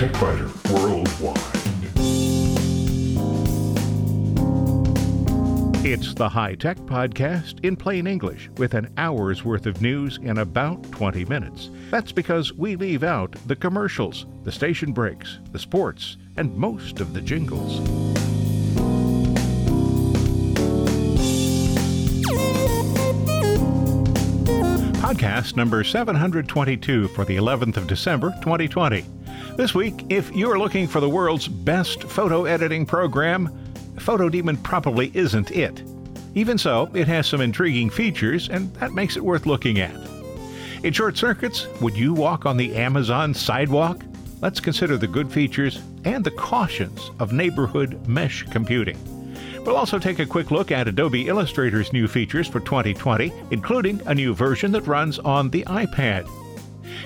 Worldwide. It's the High Tech Podcast in plain English with an hour's worth of news in about 20 minutes. That's because we leave out the commercials, the station breaks, the sports, and most of the jingles. Podcast number 722 for the 11th of December, 2020. This week, if you're looking for the world's best photo editing program, Photodemon probably isn't it. Even so, it has some intriguing features, and that makes it worth looking at. In short circuits, would you walk on the Amazon sidewalk? Let's consider the good features and the cautions of neighborhood mesh computing. We'll also take a quick look at Adobe Illustrator's new features for 2020, including a new version that runs on the iPad.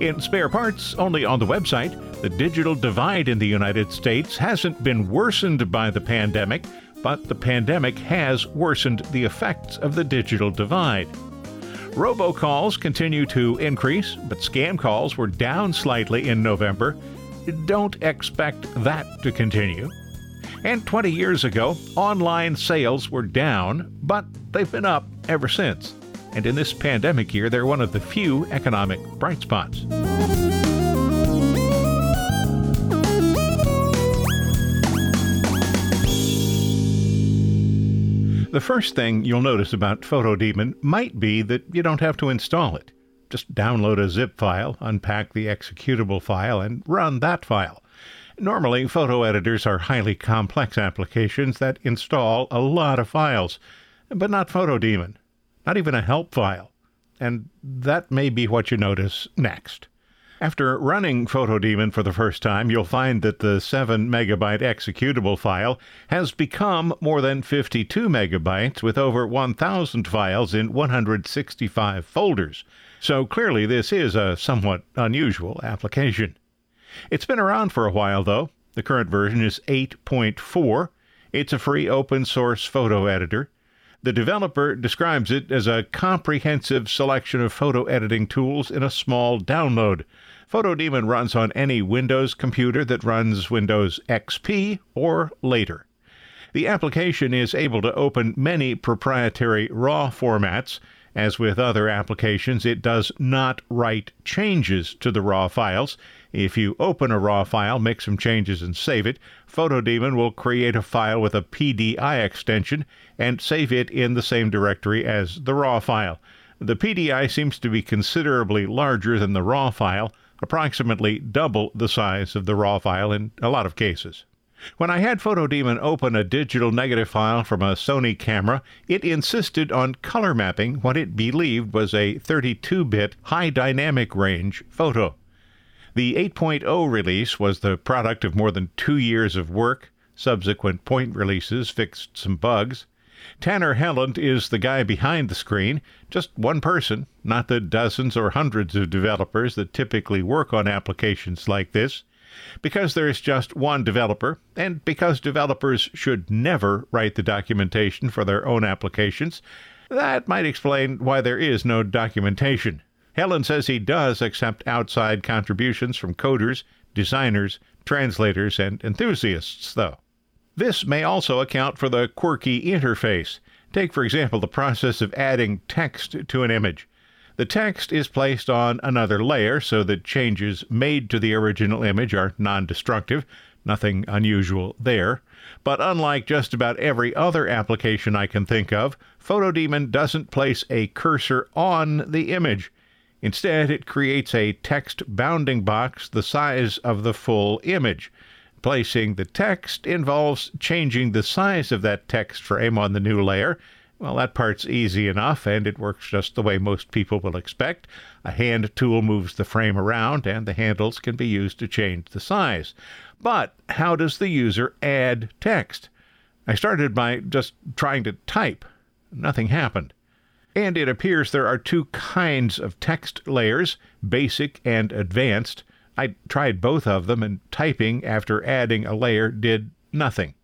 In spare parts, only on the website, the digital divide in the United States hasn't been worsened by the pandemic, but the pandemic has worsened the effects of the digital divide. Robocalls continue to increase, but scam calls were down slightly in November. Don't expect that to continue. And 20 years ago, online sales were down, but they've been up ever since. And in this pandemic year, they're one of the few economic bright spots. The first thing you'll notice about Photodemon might be that you don't have to install it. Just download a zip file, unpack the executable file, and run that file. Normally, photo editors are highly complex applications that install a lot of files, but not Photodemon, not even a help file. And that may be what you notice next. After running Photodemon for the first time, you'll find that the 7 megabyte executable file has become more than 52 megabytes with over 1,000 files in 165 folders. So clearly, this is a somewhat unusual application. It's been around for a while, though. The current version is 8.4. It's a free open source photo editor. The developer describes it as a comprehensive selection of photo editing tools in a small download. Photodemon runs on any Windows computer that runs Windows XP or later. The application is able to open many proprietary RAW formats. As with other applications, it does not write changes to the RAW files. If you open a RAW file, make some changes, and save it, Photodemon will create a file with a PDI extension and save it in the same directory as the RAW file. The PDI seems to be considerably larger than the RAW file, approximately double the size of the RAW file in a lot of cases. When I had Photodemon open a digital negative file from a Sony camera, it insisted on color mapping what it believed was a 32 bit high dynamic range photo. The 8.0 release was the product of more than two years of work. Subsequent point releases fixed some bugs. Tanner Helland is the guy behind the screen, just one person, not the dozens or hundreds of developers that typically work on applications like this. Because there's just one developer, and because developers should never write the documentation for their own applications, that might explain why there is no documentation. Helland says he does accept outside contributions from coders, designers, translators, and enthusiasts, though. This may also account for the quirky interface. Take, for example, the process of adding text to an image. The text is placed on another layer so that changes made to the original image are non destructive. Nothing unusual there. But unlike just about every other application I can think of, Photodemon doesn't place a cursor on the image. Instead, it creates a text bounding box the size of the full image. Placing the text involves changing the size of that text frame on the new layer. Well, that part's easy enough, and it works just the way most people will expect. A hand tool moves the frame around, and the handles can be used to change the size. But how does the user add text? I started by just trying to type. Nothing happened. And it appears there are two kinds of text layers basic and advanced. I tried both of them, and typing after adding a layer did nothing.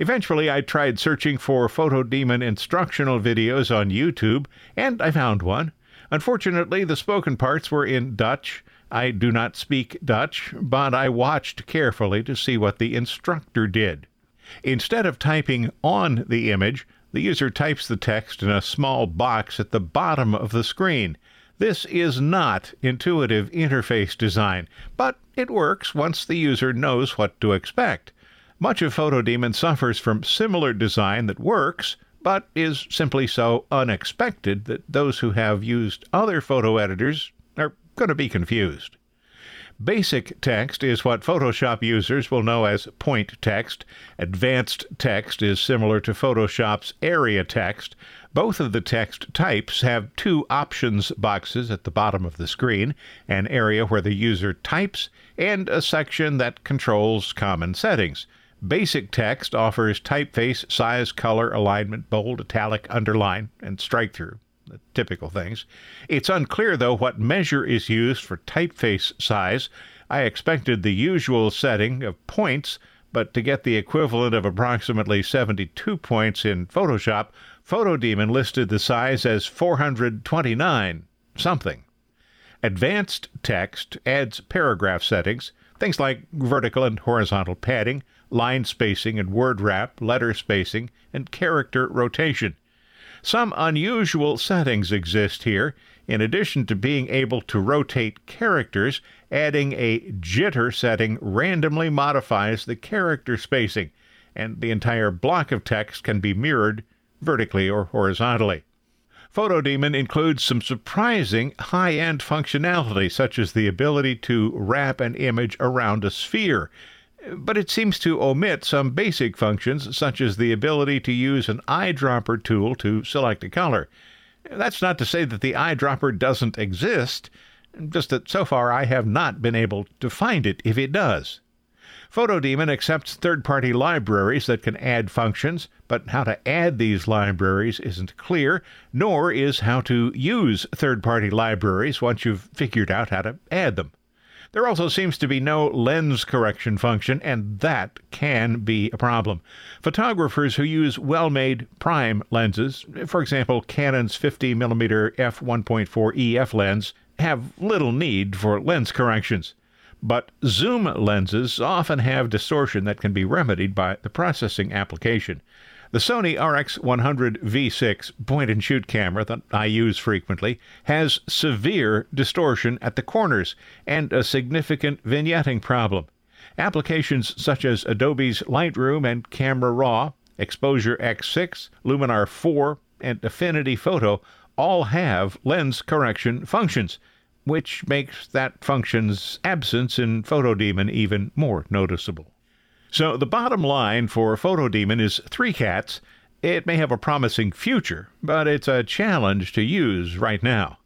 Eventually, I tried searching for Photodemon instructional videos on YouTube, and I found one. Unfortunately, the spoken parts were in Dutch. I do not speak Dutch, but I watched carefully to see what the instructor did. Instead of typing on the image, the user types the text in a small box at the bottom of the screen. This is not intuitive interface design, but it works once the user knows what to expect. Much of Photodemon suffers from similar design that works, but is simply so unexpected that those who have used other photo editors are going to be confused. Basic text is what Photoshop users will know as point text. Advanced text is similar to Photoshop's area text. Both of the text types have two options boxes at the bottom of the screen an area where the user types, and a section that controls common settings. Basic text offers typeface, size, color, alignment, bold, italic, underline, and strike through the typical things. It's unclear, though, what measure is used for typeface size. I expected the usual setting of points, but to get the equivalent of approximately 72 points in Photoshop, Photodemon listed the size as 429 something. Advanced text adds paragraph settings, things like vertical and horizontal padding, line spacing and word wrap, letter spacing, and character rotation. Some unusual settings exist here. In addition to being able to rotate characters, adding a jitter setting randomly modifies the character spacing, and the entire block of text can be mirrored vertically or horizontally. Photodemon includes some surprising high end functionality, such as the ability to wrap an image around a sphere but it seems to omit some basic functions such as the ability to use an eyedropper tool to select a color. That's not to say that the eyedropper doesn't exist, just that so far I have not been able to find it if it does. Photodemon accepts third party libraries that can add functions, but how to add these libraries isn't clear, nor is how to use third party libraries once you've figured out how to add them. There also seems to be no lens correction function, and that can be a problem. Photographers who use well made prime lenses, for example, Canon's 50mm f1.4 EF lens, have little need for lens corrections. But zoom lenses often have distortion that can be remedied by the processing application. The Sony RX100 V6 point and shoot camera that I use frequently has severe distortion at the corners and a significant vignetting problem. Applications such as Adobe's Lightroom and Camera Raw, Exposure X6, Luminar 4, and Affinity Photo all have lens correction functions, which makes that function's absence in Photodemon even more noticeable. So the bottom line for Photodemon is three cats. It may have a promising future, but it's a challenge to use right now.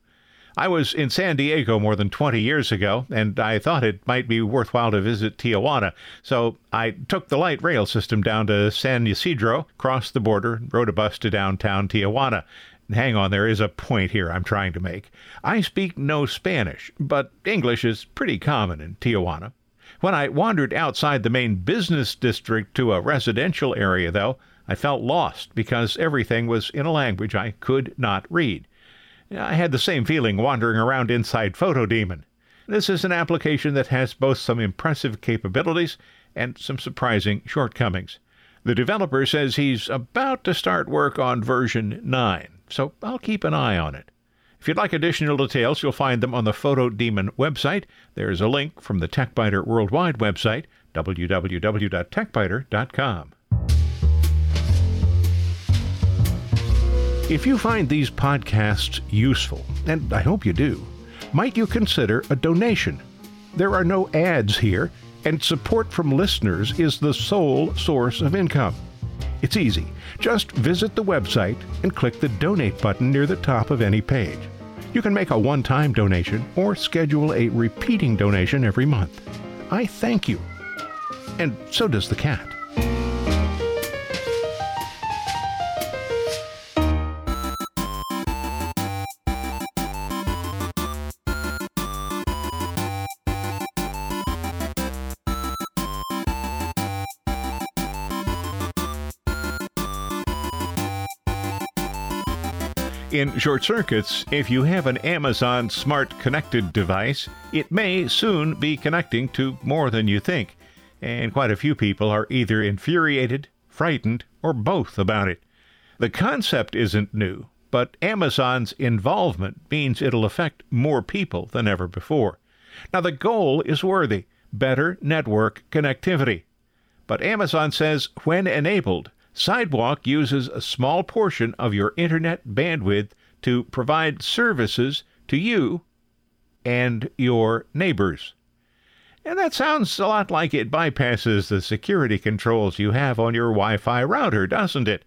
I was in San Diego more than 20 years ago, and I thought it might be worthwhile to visit Tijuana, so I took the light rail system down to San Ysidro, crossed the border, rode a bus to downtown Tijuana. Hang on, there is a point here I'm trying to make. I speak no Spanish, but English is pretty common in Tijuana. When I wandered outside the main business district to a residential area, though, I felt lost because everything was in a language I could not read. I had the same feeling wandering around inside Photodemon. This is an application that has both some impressive capabilities and some surprising shortcomings. The developer says he's about to start work on version 9, so I'll keep an eye on it. If you'd like additional details, you'll find them on the Photodemon website. There's a link from the TechByter Worldwide website, www.techbyter.com. If you find these podcasts useful, and I hope you do, might you consider a donation? There are no ads here, and support from listeners is the sole source of income. It's easy. Just visit the website and click the donate button near the top of any page. You can make a one time donation or schedule a repeating donation every month. I thank you. And so does the cat. In short circuits, if you have an Amazon smart connected device, it may soon be connecting to more than you think, and quite a few people are either infuriated, frightened, or both about it. The concept isn't new, but Amazon's involvement means it'll affect more people than ever before. Now, the goal is worthy better network connectivity. But Amazon says when enabled, Sidewalk uses a small portion of your internet bandwidth to provide services to you and your neighbors. And that sounds a lot like it bypasses the security controls you have on your Wi Fi router, doesn't it?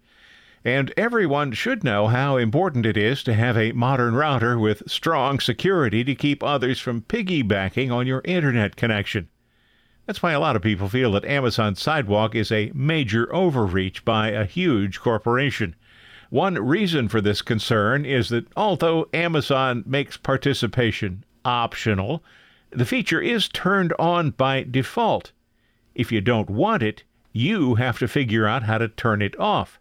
And everyone should know how important it is to have a modern router with strong security to keep others from piggybacking on your internet connection. That's why a lot of people feel that Amazon Sidewalk is a major overreach by a huge corporation. One reason for this concern is that although Amazon makes participation optional, the feature is turned on by default. If you don't want it, you have to figure out how to turn it off.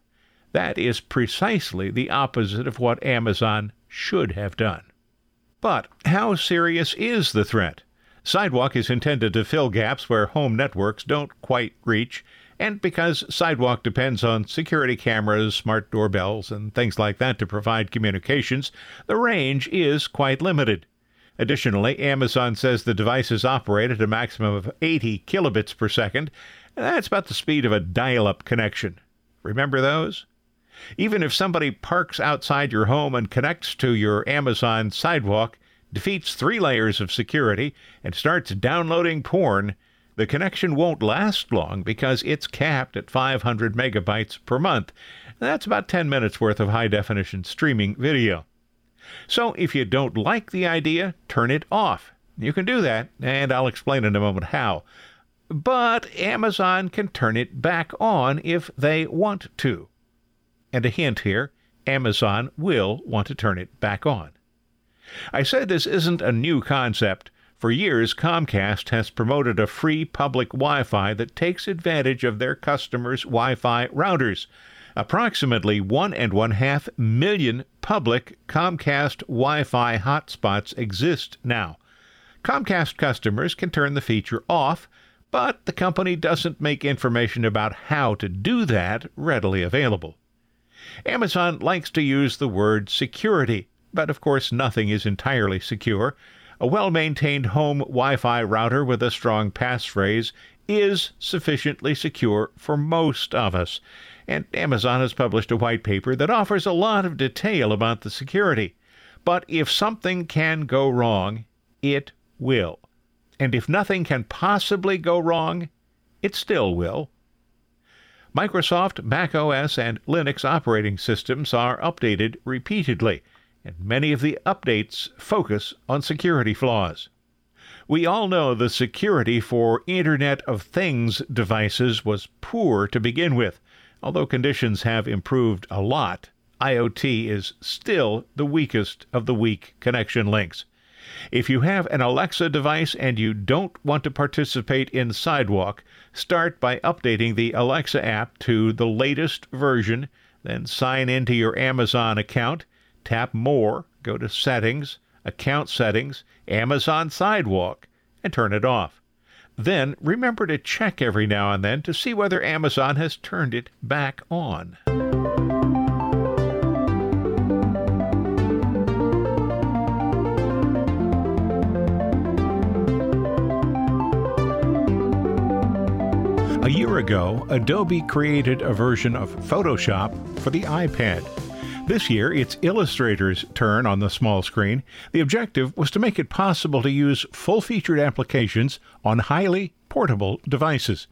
That is precisely the opposite of what Amazon should have done. But how serious is the threat? Sidewalk is intended to fill gaps where home networks don't quite reach, and because Sidewalk depends on security cameras, smart doorbells, and things like that to provide communications, the range is quite limited. Additionally, Amazon says the devices operate at a maximum of 80 kilobits per second, and that's about the speed of a dial up connection. Remember those? Even if somebody parks outside your home and connects to your Amazon sidewalk, defeats three layers of security, and starts downloading porn, the connection won't last long because it's capped at 500 megabytes per month. That's about 10 minutes worth of high definition streaming video. So if you don't like the idea, turn it off. You can do that, and I'll explain in a moment how. But Amazon can turn it back on if they want to. And a hint here Amazon will want to turn it back on. I said this isn't a new concept. For years, Comcast has promoted a free public Wi Fi that takes advantage of their customers' Wi Fi routers. Approximately one and one half million public Comcast Wi Fi hotspots exist now. Comcast customers can turn the feature off, but the company doesn't make information about how to do that readily available. Amazon likes to use the word security but of course, nothing is entirely secure. A well maintained home Wi Fi router with a strong passphrase is sufficiently secure for most of us. And Amazon has published a white paper that offers a lot of detail about the security. But if something can go wrong, it will. And if nothing can possibly go wrong, it still will. Microsoft, Mac OS, and Linux operating systems are updated repeatedly and many of the updates focus on security flaws. We all know the security for Internet of Things devices was poor to begin with. Although conditions have improved a lot, IoT is still the weakest of the weak connection links. If you have an Alexa device and you don't want to participate in Sidewalk, start by updating the Alexa app to the latest version, then sign into your Amazon account tap More, go to Settings, Account Settings, Amazon Sidewalk, and turn it off. Then remember to check every now and then to see whether Amazon has turned it back on. A year ago, Adobe created a version of Photoshop for the iPad. This year, it's Illustrator's turn on the small screen. The objective was to make it possible to use full featured applications on highly portable devices.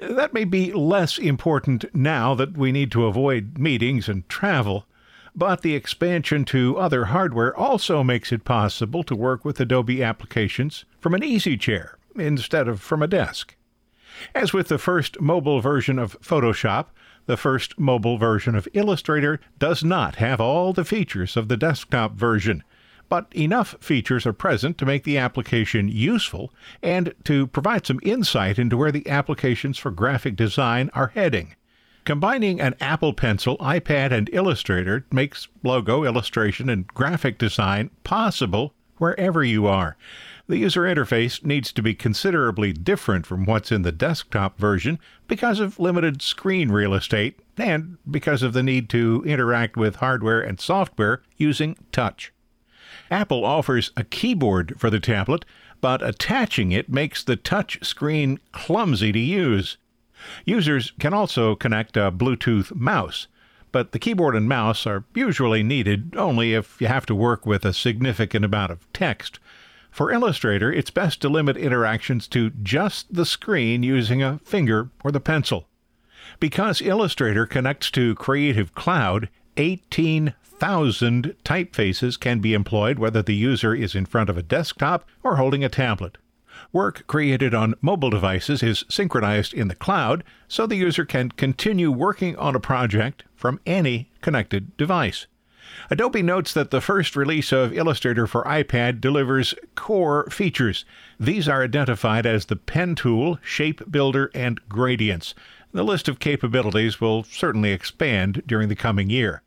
That may be less important now that we need to avoid meetings and travel, but the expansion to other hardware also makes it possible to work with Adobe applications from an easy chair instead of from a desk. As with the first mobile version of Photoshop, the first mobile version of Illustrator does not have all the features of the desktop version, but enough features are present to make the application useful and to provide some insight into where the applications for graphic design are heading. Combining an Apple Pencil, iPad, and Illustrator makes logo, illustration, and graphic design possible wherever you are. The user interface needs to be considerably different from what's in the desktop version because of limited screen real estate and because of the need to interact with hardware and software using touch. Apple offers a keyboard for the tablet, but attaching it makes the touch screen clumsy to use. Users can also connect a Bluetooth mouse, but the keyboard and mouse are usually needed only if you have to work with a significant amount of text. For Illustrator, it's best to limit interactions to just the screen using a finger or the pencil. Because Illustrator connects to Creative Cloud, 18,000 typefaces can be employed whether the user is in front of a desktop or holding a tablet. Work created on mobile devices is synchronized in the cloud so the user can continue working on a project from any connected device. Adobe notes that the first release of Illustrator for iPad delivers core features. These are identified as the Pen Tool, Shape Builder, and Gradients. The list of capabilities will certainly expand during the coming year.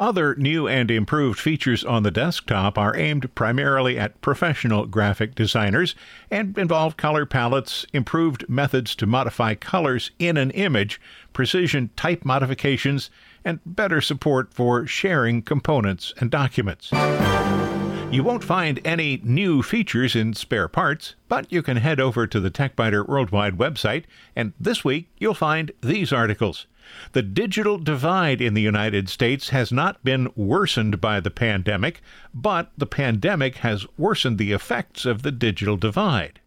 Other new and improved features on the desktop are aimed primarily at professional graphic designers and involve color palettes, improved methods to modify colors in an image, precision type modifications, and better support for sharing components and documents. You won't find any new features in spare parts, but you can head over to the TechByter Worldwide website, and this week you'll find these articles. The digital divide in the United States has not been worsened by the pandemic, but the pandemic has worsened the effects of the digital divide.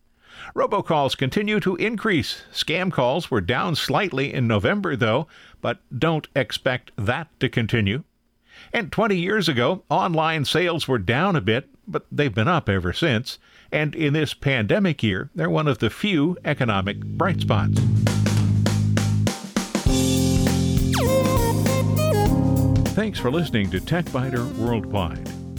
Robocalls continue to increase. Scam calls were down slightly in November, though, but don't expect that to continue. And 20 years ago, online sales were down a bit, but they've been up ever since. And in this pandemic year, they're one of the few economic bright spots. Thanks for listening to TechByter Worldwide,